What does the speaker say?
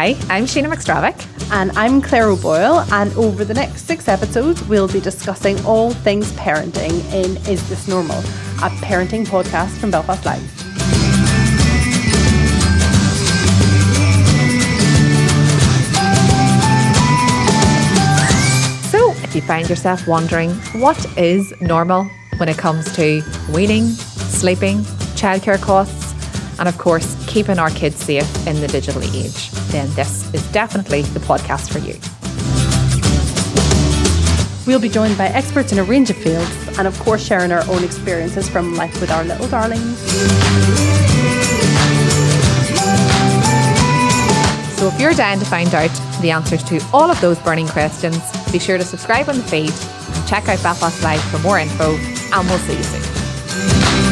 Hi, I'm Sheena McStravick. And I'm Claire O'Boyle, and over the next six episodes, we'll be discussing all things parenting in Is This Normal, a parenting podcast from Belfast Live. So, if you find yourself wondering what is normal when it comes to weaning, sleeping, childcare costs, and of course, keeping our kids safe in the digital age, then this is definitely the podcast for you. We'll be joined by experts in a range of fields and, of course, sharing our own experiences from life with our little darlings. So, if you're down to find out the answers to all of those burning questions, be sure to subscribe on the feed and check out Belfast Live for more info, and we'll see you soon.